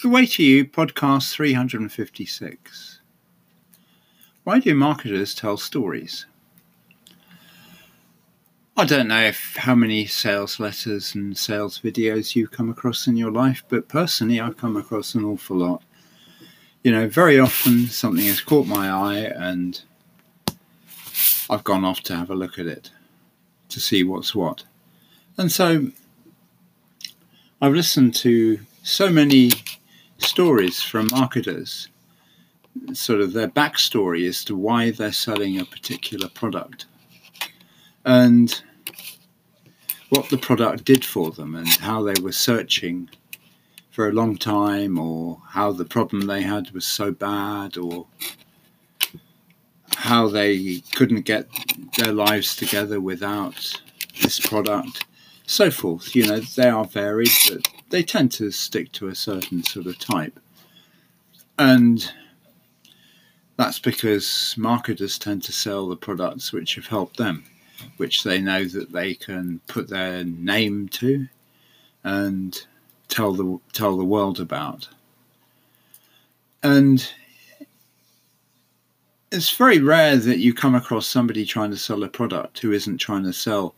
The Way to You, podcast 356. Why do marketers tell stories? I don't know if how many sales letters and sales videos you've come across in your life, but personally, I've come across an awful lot. You know, very often something has caught my eye and I've gone off to have a look at it to see what's what. And so I've listened to so many stories from marketers, sort of their backstory as to why they're selling a particular product. And what the product did for them and how they were searching for a long time or how the problem they had was so bad or how they couldn't get their lives together without this product so forth you know they are varied but they tend to stick to a certain sort of type. And that's because marketers tend to sell the products which have helped them, which they know that they can put their name to and tell the tell the world about. And it's very rare that you come across somebody trying to sell a product who isn't trying to sell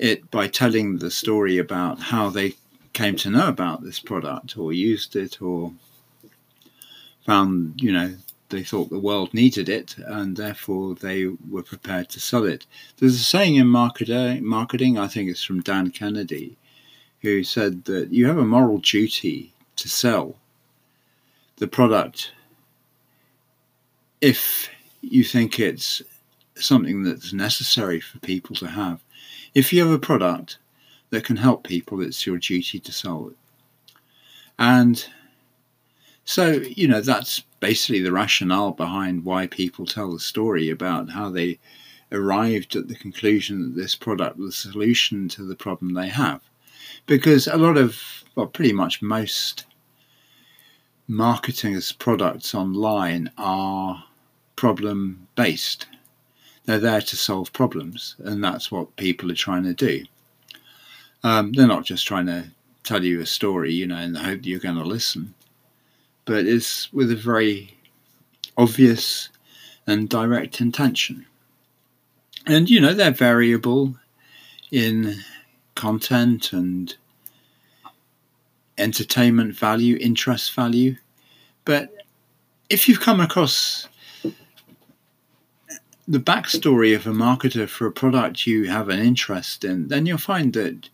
it by telling the story about how they came to know about this product or used it or found, you know, they thought the world needed it and therefore they were prepared to sell it. There's a saying in marketing, marketing, I think it's from Dan Kennedy, who said that you have a moral duty to sell the product if you think it's something that's necessary for people to have. If you have a product that can help people, it's your duty to sell it. And so, you know, that's basically the rationale behind why people tell the story about how they arrived at the conclusion that this product was the solution to the problem they have. Because a lot of, well, pretty much most marketing as products online are problem based. They're there to solve problems, and that's what people are trying to do. Um, they're not just trying to tell you a story, you know, in the hope that you're going to listen, but it's with a very obvious and direct intention. And, you know, they're variable in content and entertainment value, interest value. But if you've come across the backstory of a marketer for a product you have an interest in, then you'll find that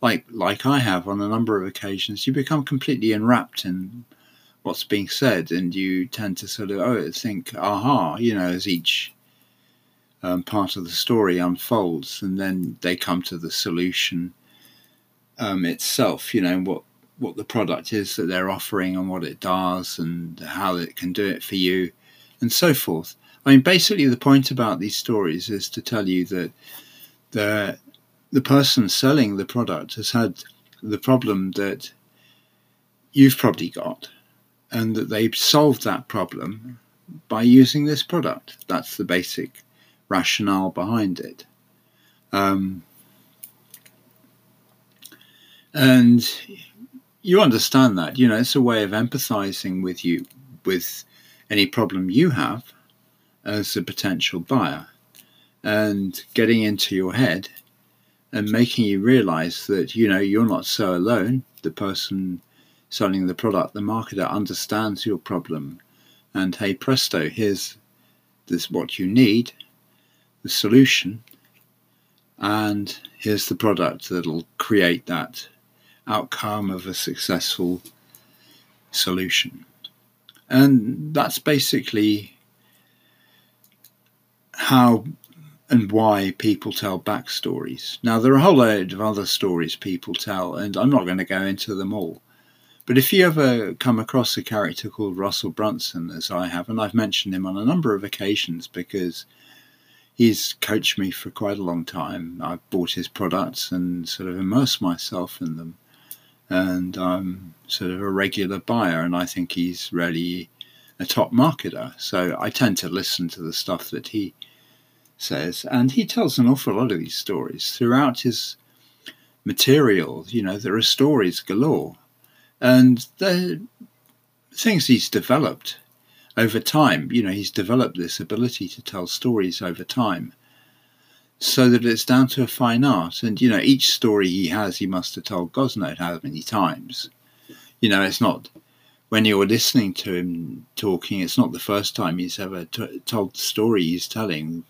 like like I have on a number of occasions, you become completely enwrapped in what's being said, and you tend to sort of oh think aha, you know, as each um, part of the story unfolds, and then they come to the solution um, itself. You know what what the product is that they're offering and what it does and how it can do it for you, and so forth. I mean, basically, the point about these stories is to tell you that the the person selling the product has had the problem that you've probably got, and that they've solved that problem by using this product. That's the basic rationale behind it. Um, and you understand that, you know, it's a way of empathizing with you, with any problem you have as a potential buyer, and getting into your head and making you realize that you know you're not so alone. The person selling the product the marketer understands your problem and hey presto here's this what you need the solution and here's the product that'll create that outcome of a successful solution. And that's basically how and why people tell backstories. Now, there are a whole load of other stories people tell, and I'm not going to go into them all. But if you ever come across a character called Russell Brunson, as I have, and I've mentioned him on a number of occasions because he's coached me for quite a long time. I've bought his products and sort of immersed myself in them. And I'm sort of a regular buyer, and I think he's really a top marketer. So I tend to listen to the stuff that he says, and he tells an awful lot of these stories throughout his material. You know, there are stories galore, And the things he's developed over time, you know, he's developed this ability to tell stories over time so that it's down to a fine art. And, you know, each story he has, he must have told God knows how many times. You know, it's not when you're listening to him talking, it's not the first time he's ever told the story he's telling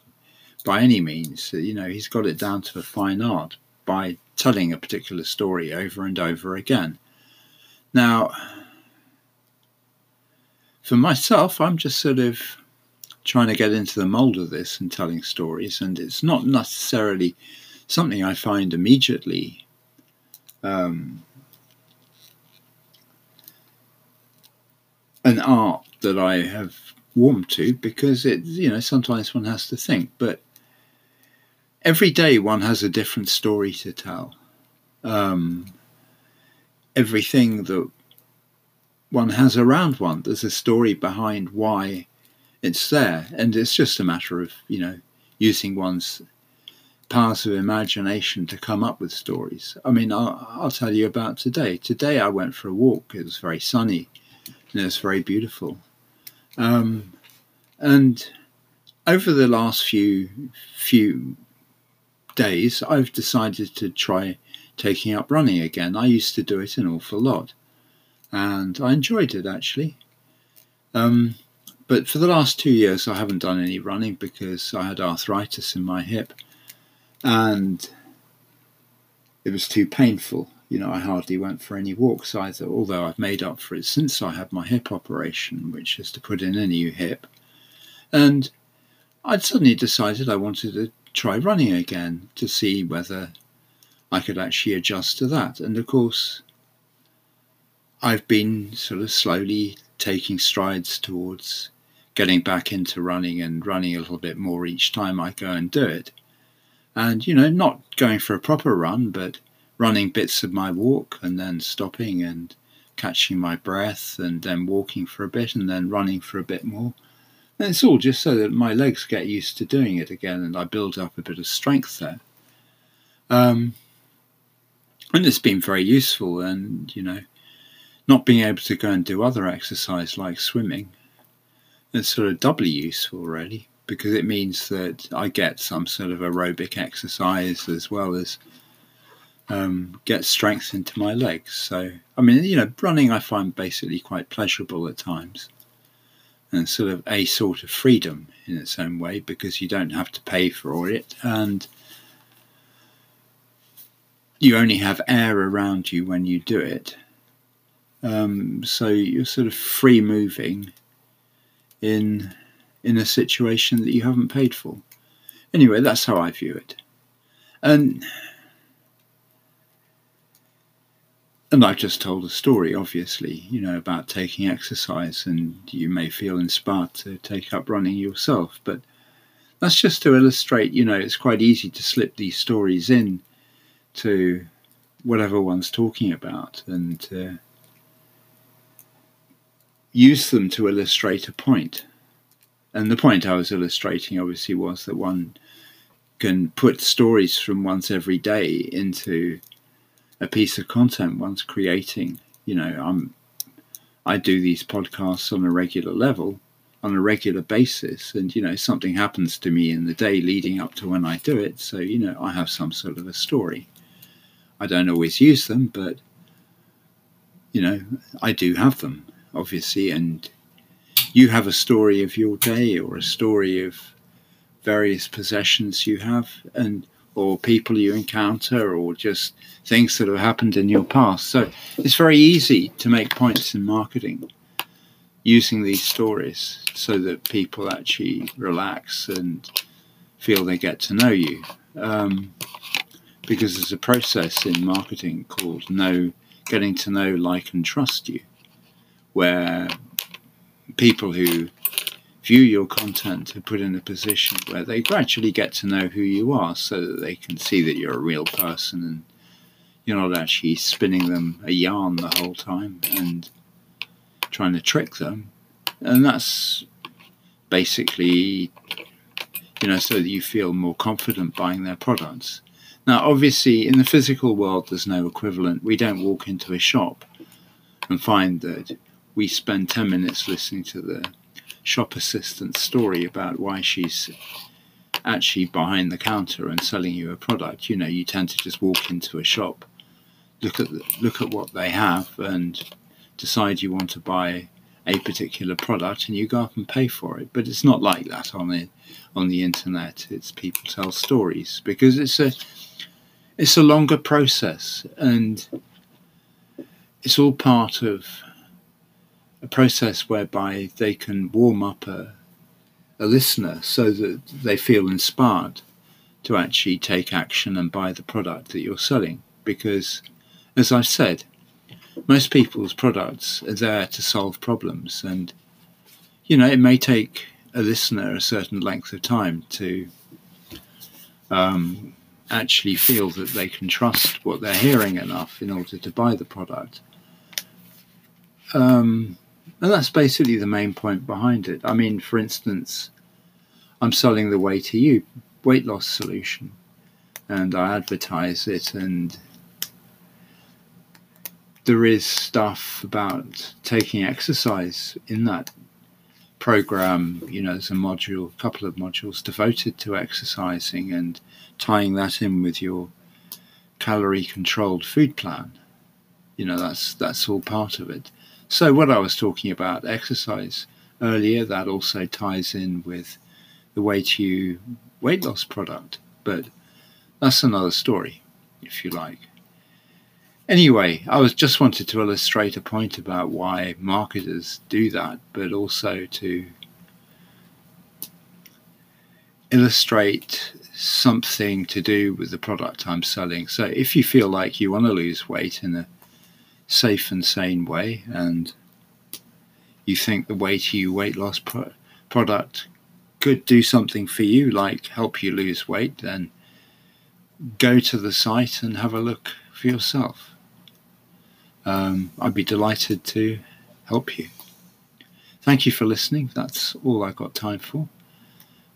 by any means. You know, he's got it down to a fine art by telling a particular story over and over again. Now, for myself, I'm just sort of trying to get into the mold of this and telling stories, and it's not necessarily something I find immediately um, an art that I have warmed to because it, you know, sometimes one has to think, but every day one has a different story to tell. Um, everything that one has around one, there's a story behind why it's there, and it's just a matter of you know using one's powers of imagination to come up with stories. I mean, I'll, I'll, tell you about today. Today I went for a walk. It was very sunny, and it was very beautiful. Um, and over the last few few days, I've decided to try taking up running again. I used to do it an awful lot, and I enjoyed it actually. Um, but for the last two years, I haven't done any running because I had arthritis in my hip and it was too painful. You know, I hardly went for any walks either, although I've made up for it since I had my hip operation, which is to put in a new hip. And I'd suddenly decided I wanted to try running again to see whether I could actually adjust to that. And of course, I've been sort of slowly taking strides towards getting back into running and running a little bit more each time I go and do it. And, you know, not going for a proper run, but running bits of my walk and then stopping and catching my breath and then walking for a bit and then running for a bit more. And it's all just so that my legs get used to doing it again and I build up a bit of strength there. Um, and it's been very useful and, you know, not being able to go and do other exercise like swimming it's sort of doubly useful, really, because it means that I get some sort of aerobic exercise as well as um, get strength into my legs. So, I mean, you know, running I find basically quite pleasurable at times and sort of a sort of freedom in its own way because you don't have to pay for all it and you only have air around you when you do it. Um, so you're sort of free moving in in a situation that you haven't paid for. Anyway, that's how I view it. And and I've just told a story, obviously, you know, about taking exercise, and you may feel inspired to take up running yourself. But that's just to illustrate, you know, it's quite easy to slip these stories in to whatever one's talking about, and uh, use them to illustrate a point. And the point I was illustrating, obviously, was that one can put stories from one's everyday into a piece of content one's creating. You know, I'm I do these podcasts on a regular level, on a regular basis, and you know, something happens to me in the day leading up to when I do it. So, you know, I have some sort of a story. I don't always use them, but you know, I do have them obviously, and you have a story of your day or a story of various possessions you have and or people you encounter or just things that have happened in your past. So it's very easy to make points in marketing using these stories so that people actually relax and feel they get to know you. Um, because there's a process in marketing called know, getting to know, like, and trust you where people who view your content are put in a position where they gradually get to know who you are so that they can see that you're a real person and you're not actually spinning them a yarn the whole time and trying to trick them. And that's basically, you know, so that you feel more confident buying their products. Now, obviously, in the physical world, there's no equivalent. We don't walk into a shop and find that we spend 10 minutes listening to the shop assistant's story about why she's actually behind the counter and selling you a product. You know, you tend to just walk into a shop, look at the, look at what they have, and decide you want to buy a particular product, and you go up and pay for it. But it's not like that on the on the internet. It's people tell stories because it's a it's a longer process, and it's all part of a process whereby they can warm up a, a listener so that they feel inspired to actually take action and buy the product that you're selling. Because, as I've said, most people's products are there to solve problems, and you know it may take a listener a certain length of time to um, actually feel that they can trust what they're hearing enough in order to buy the product. Um, and that's basically the main point behind it. I mean, for instance, I'm selling the Way to You weight loss solution, and I advertise it, and there is stuff about taking exercise in that program. You know, there's a module, a couple of modules devoted to exercising and tying that in with your calorie controlled food plan. You know, that's that's all part of it. So, what I was talking about, exercise earlier, that also ties in with the to You weight loss product. But that's another story, if you like. Anyway, I was just wanted to illustrate a point about why marketers do that, but also to illustrate something to do with the product I'm selling. So if you feel like you want to lose weight in a safe and sane way, and you think the way to you weight loss pro- product could do something for you, like help you lose weight, then go to the site and have a look for yourself. Um, I'd be delighted to help you. Thank you for listening. That's all I've got time for.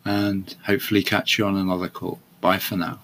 And hopefully, catch you on another call. Bye for now.